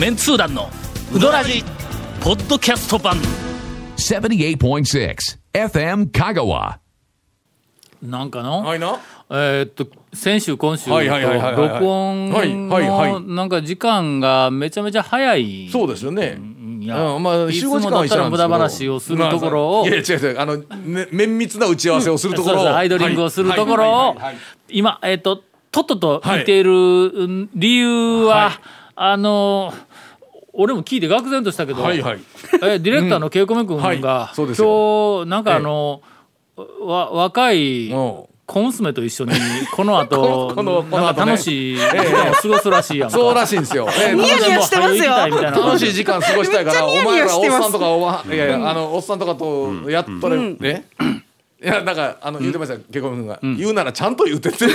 メンツー団のウドラジポッドキャスト版。78.6 FM Kagawa. なんかの、はいな。えーっと先週今週とはいはいはいはいはい。録音はいはいはいのなんか時間がめちゃめちゃ早い。そうですよね。いや、うんまあいつ集合時間は一緒なんですけど。駄話をするところを、いや違う違う。あの、ね、綿密な打ち合わせをするところを。そうそうアイドリングをするところを。はい。はいはいはい今えーっととっとと見ているうん理由は、はい。あの俺も聞いて愕然としたけど、はいはい。えディレクターのケイコメ君が、はいそうです今日なんかあの、わ若いう。ん小娘と一緒にこの後 このこのなんか後ね楽しい時間を過ごすらしいやんか。そうらしいんですよ、ええ。ニヤニヤしてますよ。楽しい時間過ごしたいからお前らおっさんとかおばいやいやあのおっさんとかとやっとる、ねいやなんかあの言ってましたよケコミ君が、言うならちゃんと言うてって。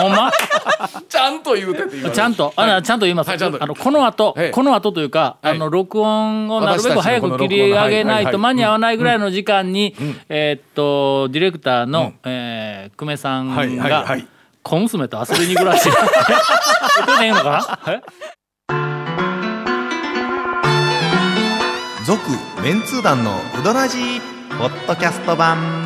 ほんま？ちゃんと言うてってちゃんと、あのちゃんと言います。はいちゃんと。あのこの後、ええ。この後というか、はい。あの録音をなるべく早く切り上げないと間に合わないぐらいの時間に、えーっとディレクターの、えー久米さんはいはいがはい。小娘と遊びに行くらしい。これでいいのかな？メンツー団のウドラジーポッドキャスト版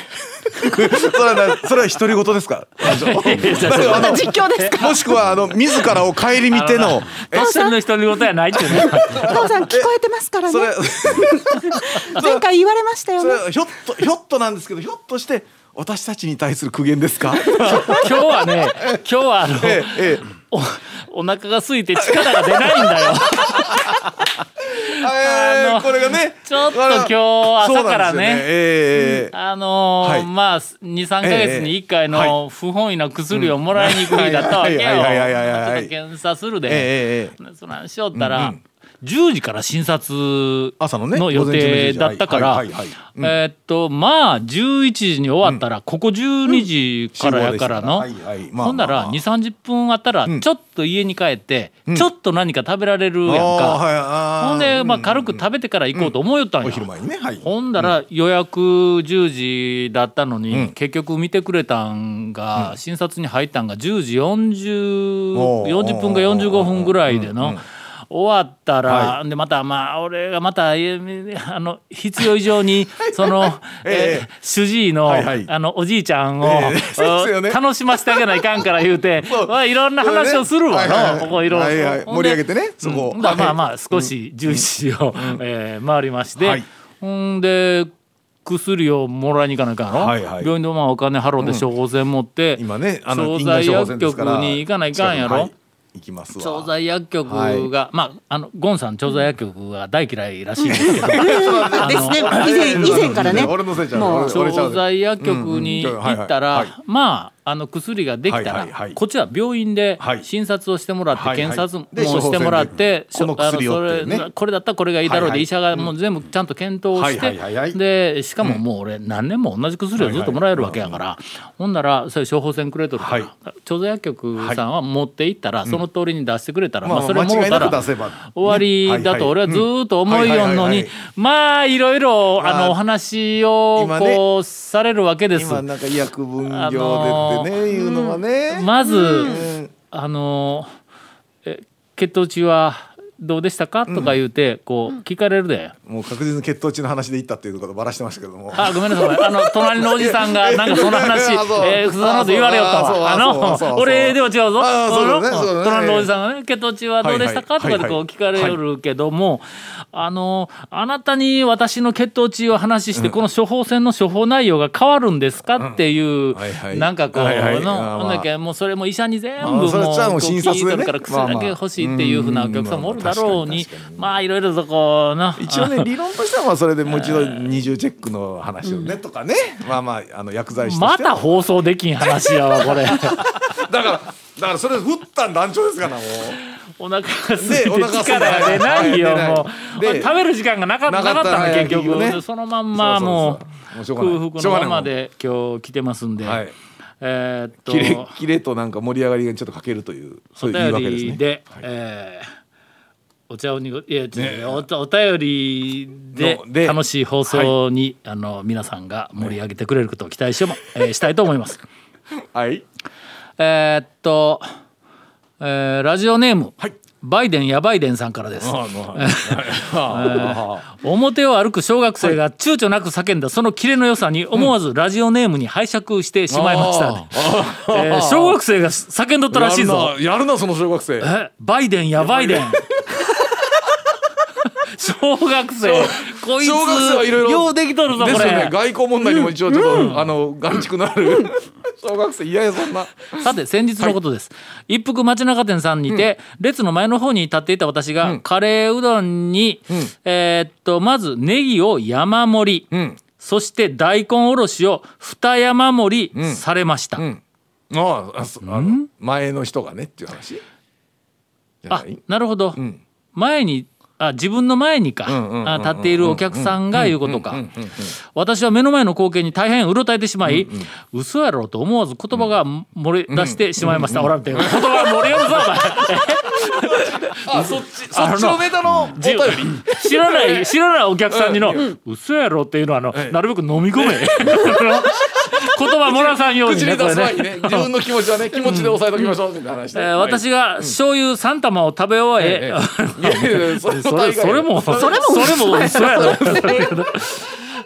それはなそれは独り言ですか？実況ですか？もしくはあの自らを顧みての一人の独り言やないってい父さん聞こえてますからね。前回言われましたよそねひょっとひょっとなんですけどひょっとして私たちに対する苦言ですか？今日はね、今日はあの、ええええ。おお腹が空いて力が出ないんだよ。ちょっと今日朝からね。そうなんですよええあのーはい。まあ23か月に1回ええの不本意な薬をもらいに行く日だったわけよ。ちょっと検査するで、ええええ。そんなんしよったら、10時から診察朝の予定だったからえーっとまあ11時に終わったら、ここ12時からやからの、ほんならまあまあ。2 3 0分あったらちょっと家に帰って、ちょっと何か食べられるやんか。ほんで、まあ、うん軽く食べてから行こうと思いよったんや、ほんだら予約10時だったのに、うん。結局見てくれたんが、診察に入ったんが10時40おー。40分か45分ぐらいでの。うんうん終わったら、はでまたまあ俺がまたえあの必要以上に その、ええ。えー主治医の,、はいはい。あのおじいちゃんを、え ね。楽しませてあげないかんから言うて そう。まあいろんな話をするわの、はいはいはい。ここいろいろ、はいはい。盛り上げてねそこ。うんまあはい。まあ少し11時を、えー回りまして、はい。ほんで薬をもらいに行かないかんやろ、はいはい。病院でまあお金払うて処方箋持って、今ねあの惣菜薬局に行かないかんやろ、はい行きますわ。調剤薬局が、まああのゴンさん調剤薬局が大嫌いらしいんですけど。です。ね。以前以前からね。俺のせいちゃうもう調剤薬局にうんうん。行ったら、はい。はい。まああの薬ができたら、はいはいはい。こっちは病院ではい。診察をしてもらって、はいはい。検査もでしてもらって、処方箋でこの薬をあのそっていうね。れこれだったらこれがいいだろうで、はいはい。医者がもう全部ちゃんと検討して、はいはいはいはい。でしかももう俺何年も同じ薬をずっともらえるわけやから、ほんならそれ処方箋くれとるから、はい。調剤薬局さんは持って行ったら、その通りに出してくれたら、まあまあ、それもろたら終わりだと俺はずーっと思いよんのにはいはいはいはい。まあいろいろあまあのお話をこうされるわけです。今なんか医薬分業でってね、あのーいうのはね、まず、うん。あのえ血糖値はどうでしたか？とか言うてこう聞かれるで。もう確実に血糖値の話でいったっていうことばらしてましたけども。あごめんなさい。あの 隣のおじさんがなんかその話 えー、そのこと言われよったわあの俺では違うぞ。隣のおじさんがね血糖値はどうでしたか？とかでこう聞かれるけどもあのあなたに私の血糖値を話してこの処方箋の処方内容が変わるんですか？っていうなんかこうのまあ。ほんだけもうそれも医者に全部あもうもう診察でね。聞いとるから薬だけ欲しいっていうふうなお客さんもおるだろうにうんまあいろいろとこうな。一応ね 理論としてはまあそれでもう一度二重チェックの話をね、とかね。まあまああの薬剤師また放送できん話やわこれ。だからだからそれ振ったん団長ですからもう。お腹が空いて力が出ないよはいもう。食べる時間がなかなかったのはい結局そのまんまもう空腹のままで今日来てますんで、はい。えーっと。キレキレとなんか盛り上がりがちょっと欠けるというそおういう言い訳便ですね。えーお茶をにごいや違うおお便りで楽しい放送に、あの皆さんが盛り上げてくれることを期待しても、えーしたいと思います。はい。えーっと、えーラジオネーム、はい。バイデンやバイデンさんからです。表を歩く小学生が躊躇なく叫んだそのキレの良さに思わずラジオネームに拝借してしまいました、ねえー小学生が叫んどったらしいぞ。やるなその小学生。えバイデンやバイデン 小学生。こいつ小学生はいろいろ。ようできとるぞこですよね。れ外交問題にも一応ちょっと、あの眼蓄のある小学生嫌やそんな。さて先日のことです、一服町中店さんにて、列の前の方に立っていた私が、カレーうどんに、えーっとまずネギを山盛り、ん。そして大根おろしを二山盛りされました、ん。ああそあの前の人がねっていう話？あなるほど、ん。前にあ自分の前にか、立っているお客さんが言うことか、私は目の前の光景に大変うろたえてしまい、嘘やろと思わず言葉が漏れ出してしまいました、おらんて。言葉が漏れよるぞお前。あそっち そっちのネタの？お便り。知らない知らないお客さんにの「嘘やろ」っていうのはあの、なるべく飲み込め 言葉漏らさんように口にねこれね出す前にね自分の気持ちはね 気持ちで抑えときましょうって話して、えー私が醤油3玉を食べ終え、それそれそれもそれもそれも嘘やろ。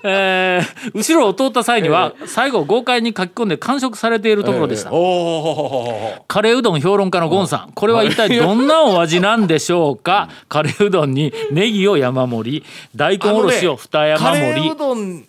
えー後ろを通った際には最後豪快に書き込んで完食されているところでした、カレーうどん評論家のゴンさん、これは一体どんなお味なんでしょうか？カレーうどんにネギを山盛り大根おろしを二山カレ盛り、ーうどん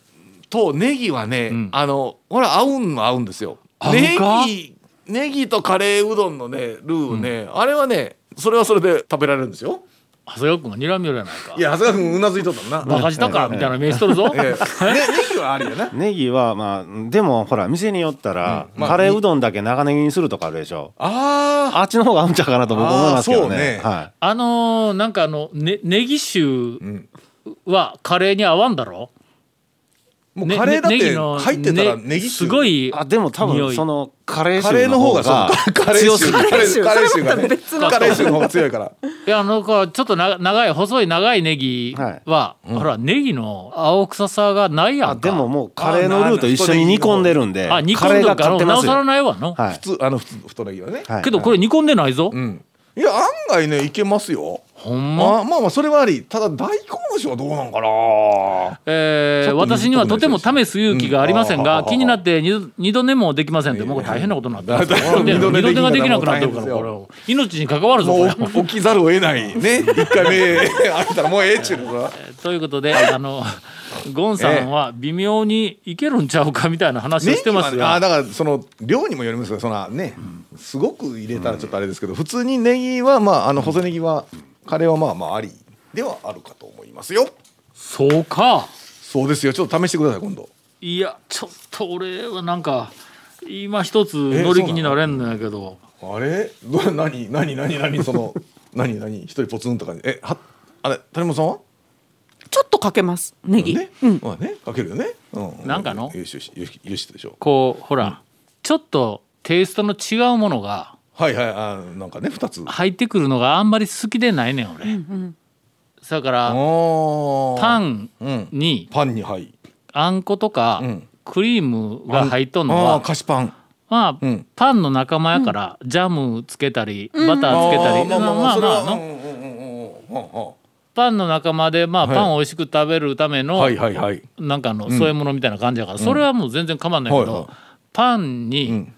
とネギはね、あのほら合うんの合うんですよ。ネか？ギネギとカレーうどんのねルーね、あれはねそれはそれで食べられるんですよ。長谷川君が睨みよるやないか。いや長谷川君うなずいとったな。バカしたかみたいな目しとるぞ、ネギはありやな。ネギはまあでもほら店によったら、うん。まあカレーうどんだけ長ネギにするとかあるでしょ。ああっちの方が合うんちゃうかなと僕思いますけどね。はい。あのーなんかあのねネギ臭はカレーに合わんだろ？もうカレーだってねネギの入ってたらねネギ臭すごいあでも多分そのカレーカレーの方ががそう カレー臭カレーカレー臭がね。別のカレー臭の方が強いから。いやなんかちょっとな長い細い長いネギは、ほらネギの青臭さがないやんか。あでももうカレーのルーと一緒に煮込んでるんで。あ煮カレーが込んでるからなおさらないわの、はい。普通あの普通太ネギはね、はい。けどこれ煮込んでないぞ、うん。いや案外ねいけますよほんま？あまあまあそれはあり。ただ大根おろしはどうなんかな？えー私にはとても試す勇気がありませんが、うん気になって二度寝もできませんってもう大変なことになって。ます二度寝寝ができなくなってるからこれ命に関わるぞこもれう起きざるを得ない。ね。一回目 開けたらもうええっちゅうのさ ということであのゴンさんは微妙にいけるんちゃうかみたいな話をしてますねあだからその量にもよりますよそのねすごく入れたらちょっとあれですけど普通にネギはまああの細ネギはカレーはまあまあありではあるかと思いますよ。そうか。そうですよ。ちょっと試してください今度。いやちょっと俺はなんか今一つ乗り気になれんのやけど。あれ？ど う何何何何その 何何？一人ポツンとかに。えはあれ谷本さんは？ちょっとかけます。ネギ、ね、うん。まあね。かけるよね、うん、なんかの？よしよしよしよしでしょこうほらちょっとテイストの違うものがはいはいあなんかね二つ。入ってくるのがあんまり好きでないねん俺、だからパパンうん。にパンにはい。あんことかうん。クリームが入っとんのは菓子パン。まあうん。パンの仲間やからジャムつけたりバターつけたりあーまあまあまあパンの仲間でまあはいパンを美味しく食べるためのはい。はいはいなんかの添え物みたいな感じやからそれはもう全然構わないけどパンうにん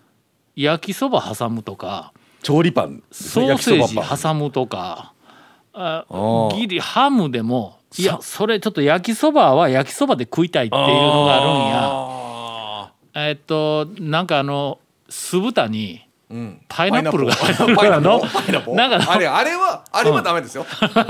焼きそば挟むとか調理パン。ですソねーセージ挟むとかあギリハムでもいやそれちょっと焼きそばは焼きそばで食いたいっていうのがあるんや。あえっとなんかあの酢豚にパイナップルがパイナップル。パイナップル。のなんかあれあれはあれはダメですよ。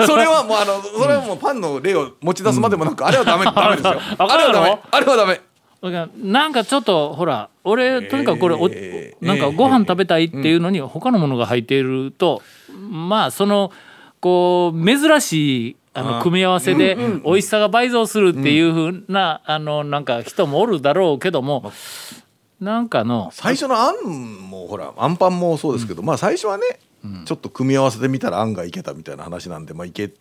それはもうあのそれはもうパンの例を持ち出すまでもなくあれはダメダメですよ。ああれはダメ。あれはダメだからなんかちょっとほら俺とにかくこれお、えーなんかご飯食べたいっていうのに他のものが入っていると、まあそのこう珍しいあの組み合わせで美味しさが倍増するっていうふうな、あのなんか人もおるだろうけども、なんかの最初のあんもほらあんパンもそうですけど、まあ最初はね、ちょっと組み合わせてみたらあんがいけたみたいな話なんでまあいけ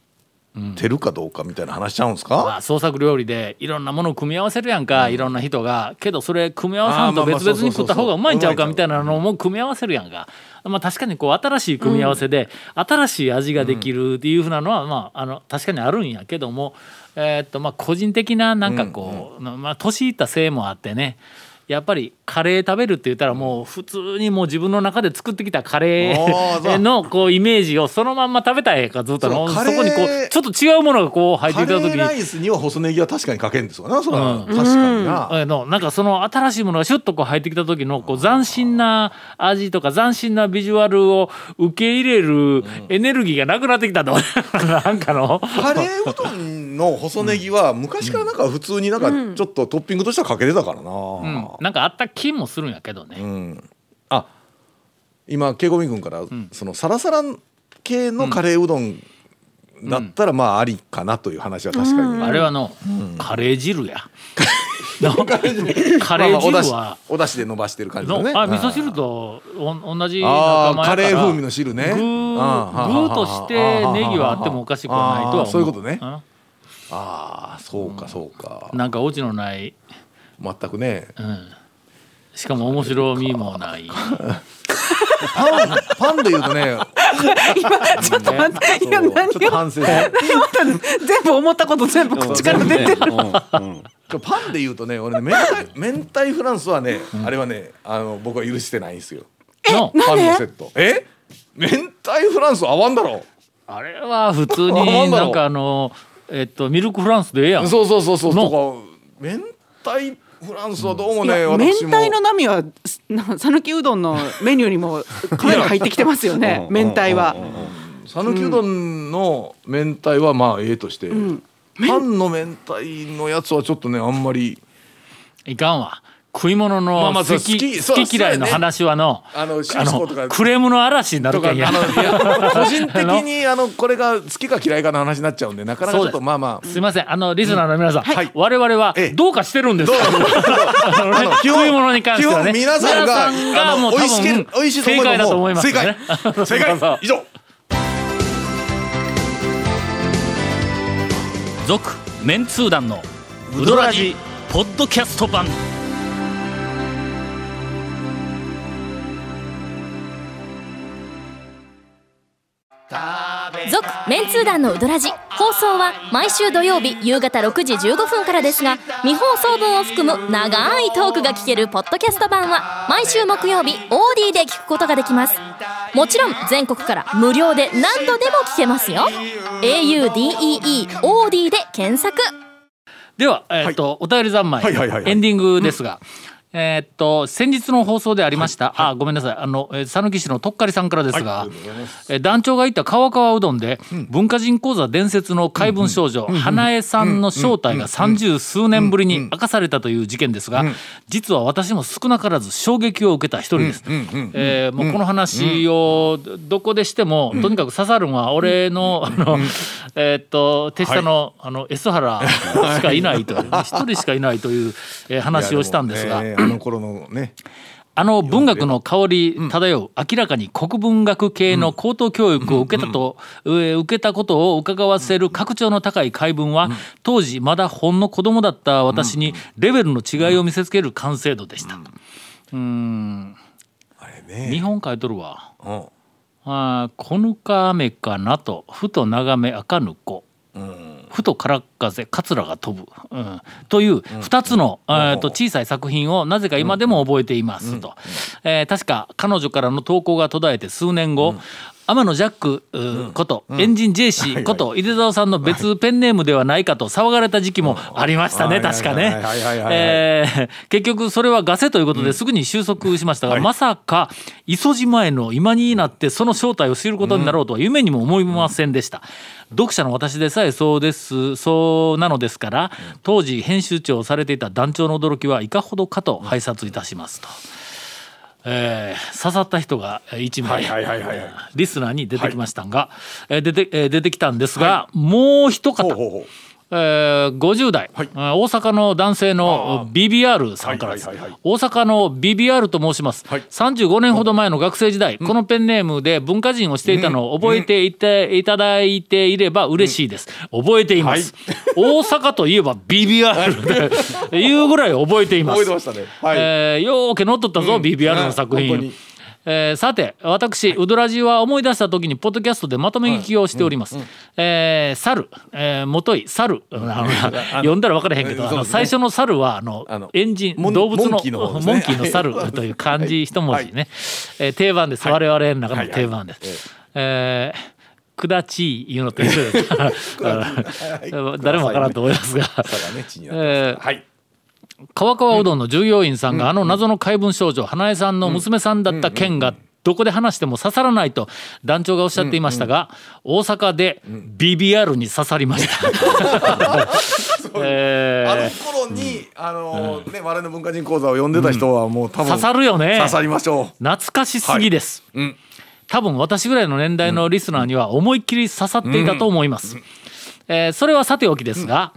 てるかどうかみたいな話しちゃうん。ですか、まあ、創作料理でいろんなものを組み合わせるやんか、いろんな人が。けどそれ組み合わさんと別々に食った方がうまいんちゃうかみたいなのも組み合わせるやんか、まあ、確かにこう新しい組み合わせで新しい味ができるっていうふうなのは、まあ、あの確かにあるんやけども、えーっとまあ、個人的ななんかこう、まあ、年いったせいもあってねやっぱりカレー食べるって言ったらもう普通にもう自分の中で作ってきたカレあーのこうイメージをそのまんま食べたいかずっと。そそこにこうちょっと違うものがこう入ってきた時に。ーライスには細ネギは確かにかけんですわなそれは、うん。確かにな、あのなんかその新しいものがシュッとこう入ってきた時のこう斬新な味とか斬新なビジュアルを受け入れるエネルギーがなくなってきたと。なんかの。カレーうどんの細ネギは昔からなんか普通になんかちょっとトッピングとしてはかけてたからな、うんなんかあった気もするんやけどね、うん。あ今ケイコミ君から、そのサラサラ系のカレーうどんだったらまあありかなという話は確かに、あれはの、カレー汁や。のカレー汁はおだしで伸ばしてる感じののねあ味噌汁とお同じあカレー風味の汁ね。具具あーとしてネギはあってもおかしくはないとは思う。そういうことね。ん。ああそうかそうか、なんかオチのない、全くね。うん、しかも面白みもない。パンパンで言うとね。ちょっと待って。いやそう。何を？反省して全部思ったこと全部口から出てる。うん。うんパンで言うとね俺ね明太 明太フランスはね、あれはねあの僕は許してないんですよ。の？パンのセット。え？明太フランス合わんだろ。あれは普通になんかあのえっとミルクフランスでええやん。そうそうそうそう。の？とか明太フランスはどうもいね、や明私も。太の波はな讃岐うどんのメニューにもかなり入ってきてますよね明太は。讃岐うどんの明太はまあええとして、ん。パンの明太のやつはちょっとねあんまり。いかんわ食い物まあの好き,、好き嫌いの話はのあのクレームの嵐になるとかあかんやのいや 個人的にあのこれが好きか嫌いかの話になっちゃうんでなかなかちょっとまあまあすいません。あのリスナーの皆さん、はい。我々はええ。どうかしてるんですか？あのねあの基本食い物に関してはね。皆さんが皆さんがもう多分正解だと思います正解。ね正そうそう解以上。続メンツー団のウドラジポッドキャスト版続メンツー団のウドラジ放送は毎週土曜日夕方6時15分からですが未放送分を含む長いトークが聞けるポッドキャスト版は毎週木曜日オーディで聞くことができます。もちろん全国から無料で何度でも聞けますよ。audeE オーディで検索。では、えーっとお便り三昧はいはいはいはい。エンディングですが、えーっと先日の放送でありました、あごめんなさい。あのえー讃岐市のとっかりさんからですが、えー団長が言った川川うどんで、文化人講座伝説の怪文少女、花江さんの正体が三十数年ぶりに明かされたという事件ですが、実は私も少なからず衝撃を受けた一人です。えーもうこの話をどこでしても、とにかく刺さるのは俺のあの、えーっと手下の,、あの S 原しかいないという一人しかいないという、えー話をしたんですが。あの頃のね。あの文学の香り漂う明らかに国文学系の高等教育を受けたと、えー受けたことを伺わせる格調の高い解文は、当時まだほんの子供だった私にレベルの違いを見せつける完成度でした。うん。あれね。日本書いとるわ。うん。あーこぬか雨かなと。ふと眺めあかぬ子。ふとからっ風桂が飛ぶ、うん、という2つの、えーと小さい作品をなぜか今でも覚えていますと、えー確か彼女からの投稿が途絶えて数年後、天野ジャックうこと、エンジン JC こと井出沢さんの別ペンネームではないかと騒がれた時期もありましたね、はい確かね。結局それはガセということですぐに収束しましたが、まさか磯島への今になってその正体を知ることになろうとは夢にも思いませんでした。読者の私でさえそうですそうなのですから当時編集長をされていた団長の驚きはいかほどかと拝察いたしますと。えー刺さった人が1名、はいはいはいはい。はいリスナーに出てきましたが、えー出てえー出てきたんですが、もう一方。ほうほうほうえー50代、はい。えー大阪の男性の BBR さんからです、はいはいはいはい。大阪の BBR と申します、はい。35年ほど前の学生時代、このペンネームで文化人をしていたのを覚えていていただいていれば嬉しいです、覚えています、大阪といえば BBR で いうぐらい覚えています。覚えてましたね。はい。えーよーけ乗っとったぞ、BBR の作品、えーさて私ウドラジは思い出した時にポッドキャストでまとめ聞きをしております、えー猿、えー、もとい猿あの読んだら分からへんけど、あの最初の猿はあのあのエンジン動物のモンキーのね。ーの猿という漢字一文字ね、えー定番です、我々の中の定番です、えーくだちいうのと一緒ですあの 誰も分からんと思いますが、えーはい川川うどんの従業員さんがあの謎の怪文少女花江さんの娘さんだった件がどこで話しても刺さらないと団長がおっしゃっていましたが大阪で BBR に刺さりました。えあのー頃にあのね我々の文化人講座を読んでた人はもう多分刺さるよね。刺さりましょう。懐かしすぎです、うん。多分私ぐらいの年代のリスナーには思いっきり刺さっていたと思います、えーそれはさておきですが、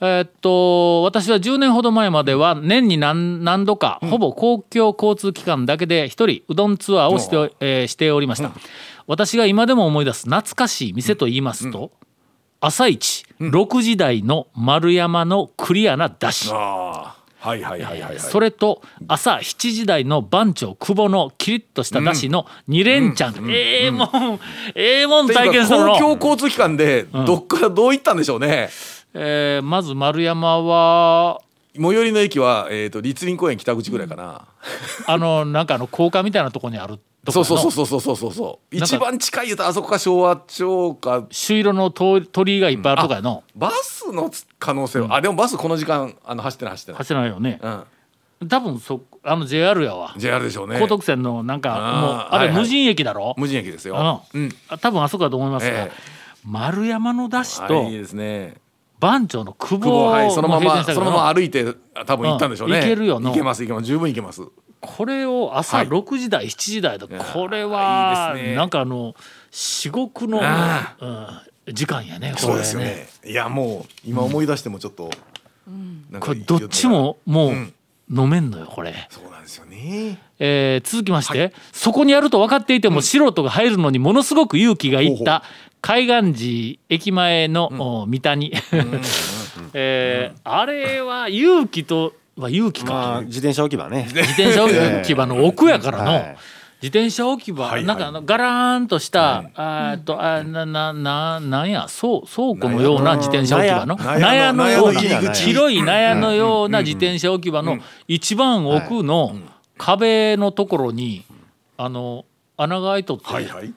えーっと私は10年ほど前までは年に何何度か、ほぼ公共交通機関だけで一人うどんツアーをして,、えーしておりました、私が今でも思い出す懐かしい店と言いますと、朝一6時台の丸山のクリアなだし、はいはいはいはいはい。それと朝7時台の番長久保のキリッとしただしの2連チャン、ええもんええもん体験したの公共交通機関でどっからどう行ったんでしょうね、えーまず丸山は最寄りの駅は、えー、と立林公園北口ぐらいかな、あのなんかあの高架みたいなところにあるとこそうそうそうそうそうそうそう一番近い言うとあそこか昭和町か。朱色の通鳥居がいっぱいあるとかやの、バスの可能性は、あでもバスこの時間あの走ってない走ってない、走らないよね。うん、多分そあの JR やわ。JR でしょうね。高徳線のなんかもうあーはいはい。あれ無人駅だろ、無人駅ですよ。うん。あ多分あそこだと思いますが、え丸山のだしえとはいいいですね番長の久久保保はいそのままそのままる歩いて多分行ったんでしょうね、うん行けるよな行けます行けます。十分行けます。これを朝はい。6時台、7時台だやこれはいいですね。なんかあの至極の、あうん、時間やねこれそうですよね。いやもう今思い出してもちょっと、なんかこれどっちももううん飲めんのよこれ、そうなんですよね。えー続きまして、そこにあると分かっていても素人が入るのにものすごく勇気がいった海岸寺駅前の、お三谷、えーあれは勇気とは勇気か、まあ自転車置き場ね。自転車置き場の奥やからの、はい自転車置き場、はいはい。なんかあのガラーンとした、あーっとあななななんやそう倉庫のような自転車置き場の納納屋屋ののような広い納屋のような自転車置き場の一番奥の壁のところにあの穴が開いとって、はいはい。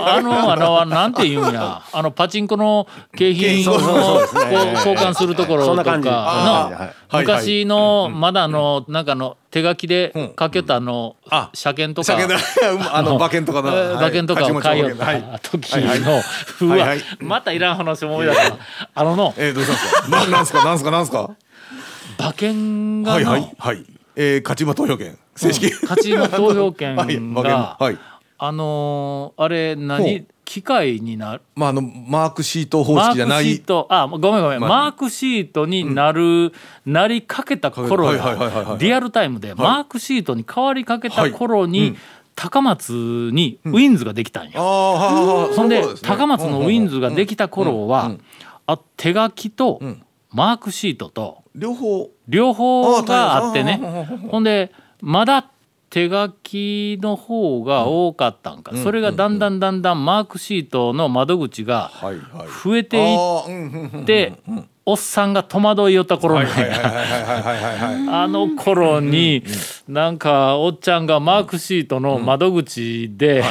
あの穴はなんて言うんや。あのパチンコの景品を交換するところとか。はい昔のまだあのなんかあの手書きで書けたあのあ車検とか。車検だ。あの馬券とか馬券とかを買いよっはい。た時の うわまたいらん話思い出したあのの。えー、どうしたんですか？なすか？なんすか？なんすか？馬券がはいはのい。はい。えー、勝ち馬投票権正式、勝ち馬投票権はい。馬券。がはいあのーあれほ何う。機械になる？まああのマークシート方マ式じゃない。ークシート。あごめんごめん、まあマークシートになる、なりかけた頃はいはいはいはいはいリアルタイムでマークシートに変わりかけた頃に、高松にウィンズができたんや、ああはははほんで高松のウィンズができた頃は、あ手書きとん。マークシートと両方。両方があってね。ほんでまだ手書きの方が多かったんか、うん、それがだんだんだんだんマークシートの窓口が増えていっておっさんが戸惑いよった頃あの頃になんかおっちゃんがマークシートの窓口で、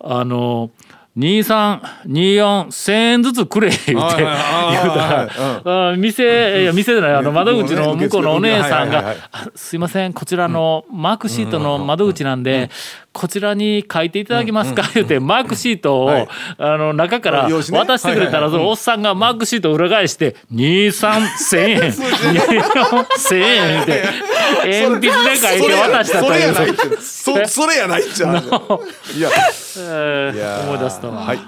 あの。うん2324,000円ずつくれ言うて言うたら店いや店じゃないあの窓口の向こうのお姉さんが「すいませんこちらのマークシートの窓口なんでこちらに書いていただけますか」言うてマークシートをあの中から渡してくれたらそのおっさんがマークシートを裏返して「23,000円24,000円」言うて鉛筆で書いて渡したという。それやないちゃ。いや。思い出すと。たわ、は。い。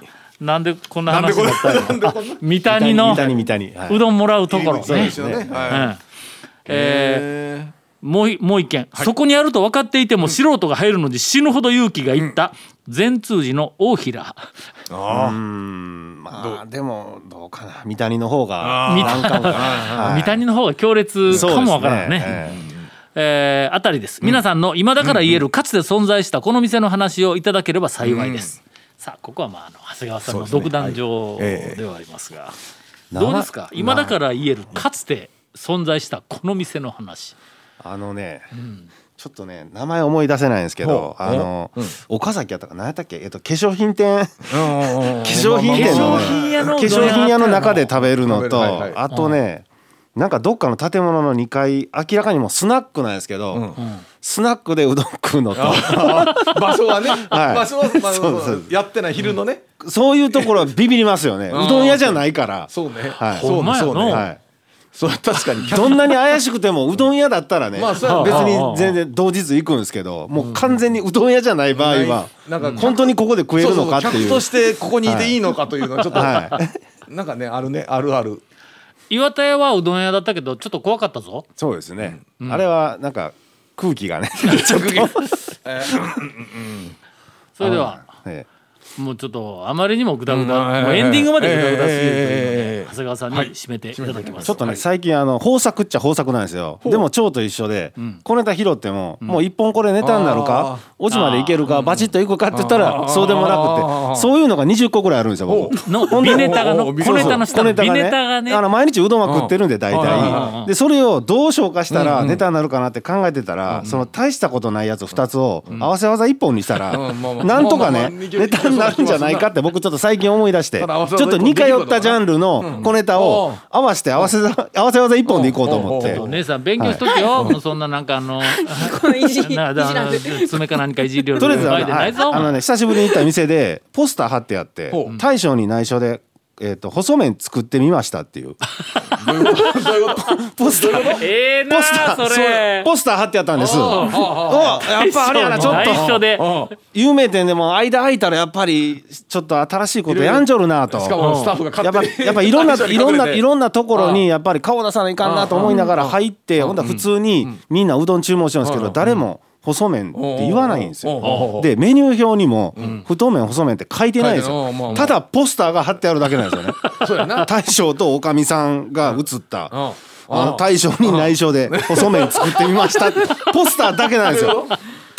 なんでこんな話になったの？三谷三谷はい。うどんもらうところ。ねそうですよね。うん。はえーいもういもう一件、そこにあると分かっていても素人が入るのに死ぬほど勇気がいった善通寺の大平。うん。まあでもどうかな。三谷の方が三難関かな。はい。三谷の方が強烈かもわからんね。ええーあたりです。皆さんの今だから言えるかつて存在したこの店の話をいただければ幸いです。さあここはまああの長谷川さんの独壇場ええではありますが、えどうですか？今だから言えるかつて存在したこの店の話。あのね、ちょっとね名前思い出せないんですけどあの、岡崎やったか何やったっけ？えっと化粧品店。化 化粧品店の、化粧品屋の化粧品屋の中で食べる。のと、あとね、なんかどっかの建物の2階明らかにもうスナックなんですけど、スナックでうどん食うのと。場所はね、はい。場所は、まあそうそうやってない昼のね、そういうところはビビりますよね。うどん屋じゃないから。そうね、はい。そうね。そうほんまやな。ね、はい。そう確かに。どんなに怪しくてもうどん屋だったらね、まあそうや別に全然同日行くんですけどもう完全にうどん屋じゃない場合はなんか本当にここで食えるのかっていう。そうそう客としてここにいていいのかというのはちょっと、はなんかねあるね。あるある岩田屋はうどん屋だったけどちょっと怖かったぞ。そうですね、あれはなんか空気がね それでは。えもうちょっとあまりにもグダグダ、うんもうエンディングまでグダグダすぎるというので、ええ長谷川さんに締めていただきます。ちょっとね最近あの豊作っちゃ豊作なんですよ。でも蝶と一緒で、小ネタ拾っても、もう一本これネタになるかオチまでいけるかバチッといくかって言ったらそうでもなくてそういうのが20個ぐらいあるんですよ僕。ネタがの小ネタの下のネタがね。ネタがね。あの毎日うどんは食ってるんで大体。でそれをどう消化したらネタになるかなって考えてたらその大したことないやつ2つを合わせ技1本にしたらなんとかねネタになるんじゃないかって僕ちょっと最近思い出してちょっと似通ったジャンルの小ネタを合わせて合わせ技合わせ技1本でいこうと思って。お姉さん勉強しときよ、もう。そんななんかあの爪か何かいじるよう。とりあえずあのね久しぶりに行った店でポスター貼ってあって大将に内緒でえーと細麺作ってみましたっていう。ポスターええなポスターそれ。ポスター貼ってあったんです。おやっぱあれやなちょっと。内緒で。有名店でも間空いたらやっぱりちょっと新しいことやんじょるなと。しかもスタッフがやっぱ勝手にやっぱいろんな いろんないろんなところにやっぱり顔出さないかんなと思いながら入ってほんだら普通にみんなうどん注文してるんですけど誰も細麺って言わないんですよ。でメニュー表にも太麺細麺って書いてないんですよ。ただポスターが貼ってあるだけなんですよね。大将とおかみさんが写ったうん。あの大将に内緒で細麺作ってみましたって。ポスターだけなんですよ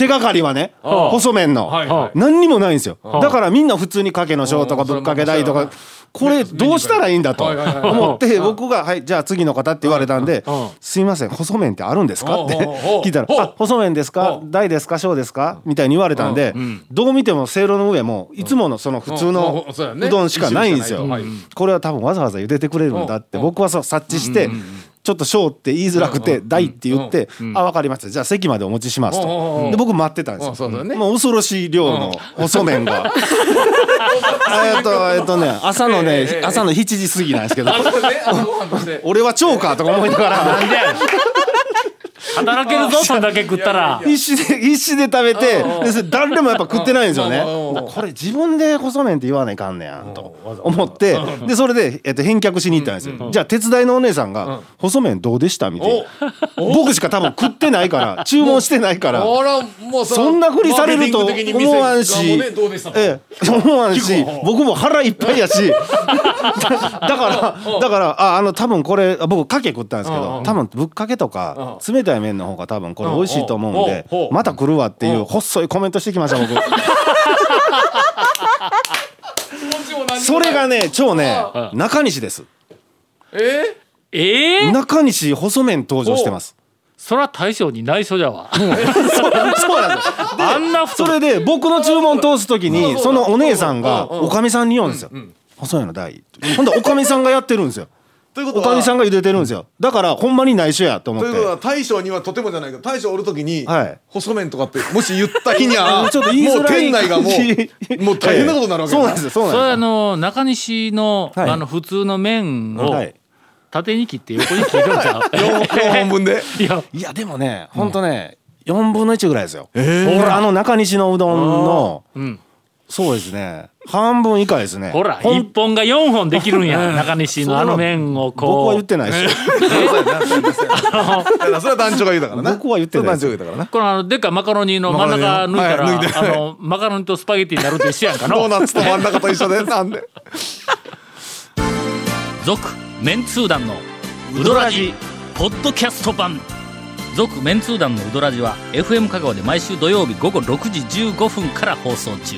手がかりはね細麺の。何にもないんですよ。だからみんな普通にかけの小とかぶっかけ代とかこれどうしたらいいんだと思って僕が「はいじゃあ次の方」って言われたんでうん「すいません細麺ってあるんですか?」って聞いたら「あ細麺ですか？大ですか？小ですか?」みたいに言われたんでどう見てもせいろの上もいつものその普通のうどんしかないんですよ。これは多分わざわざ茹でてくれるんだって僕はそう察知してちょっと「小」って言いづらくて「大」って言って「あ分かりました。じゃあ席までお持ちします」と。で僕待ってたんですよ。もう恐ろしい量の細麺が。えっとえっとね朝のね朝の7時過ぎなんですけど。俺は超かとか思いながら。なんでや働けるぞそんだけ食ったら。必死で必死で食べてで誰でもやっぱ食ってないんですよね。これ自分で細麺って言わないかんねやんと思ってでそれで、えっと、返却しに行ったんですよ。じゃあ手伝いのお姉さんが「細麺どうでした?」みたいな。僕しか多分食ってないから 注文してないから。そんなふりされると思わんし。思わんし。僕も腹いっぱいやし。だ だからだからああの多分これあ僕かけ食ったんですけど多分ぶっかけとか冷たい麺の方が多分これ美味しいと思うんでまた来るわっていう細いコメントしてきました僕。それがね超ね中西です。え？え？え中西細麺登場してます。そら大将に内緒じゃわ。そうなんです。よ あんな太それで僕の注文通す時にそのお姉さんがおかみさんに言うんですよ「細いの大」ほんでおかみさんがやってるんですよということはおかみさんが茹でてるんですよ。だからほんまに内緒やと思っということはて大将にはとてもじゃないけど大将おる時に、はい。細麺とかってもし言った日には ちょっと言いづもうらい店内がもう もう大変なことになるわけそうなんですよそうそれあなんでの中西の,、はい。あの普通の麺をすよはい。縦に切って横に切るんちゃう？4本分で？いや。いやでもねほんとね4分の1ぐらいですよ。ほらあの中西のうどんの。うん。そうですね半分以下ですね。ほら一本が4本できるんや。中西のあの麺を僕はこう言ってないです。よだからそれは団長が言うだからな。僕は言ってないそれは団長が言うだからな。このあのでっかいマカロニの真ん中抜いたら、あのマカロニとスパゲッティになると一緒やんかの。ドーナツと真ん中と一緒でなんで。続メンツー団のウドラジポッドキャスト版。続メンツー団のウドラジは FM 香川で毎週土曜日午後6時15分から放送中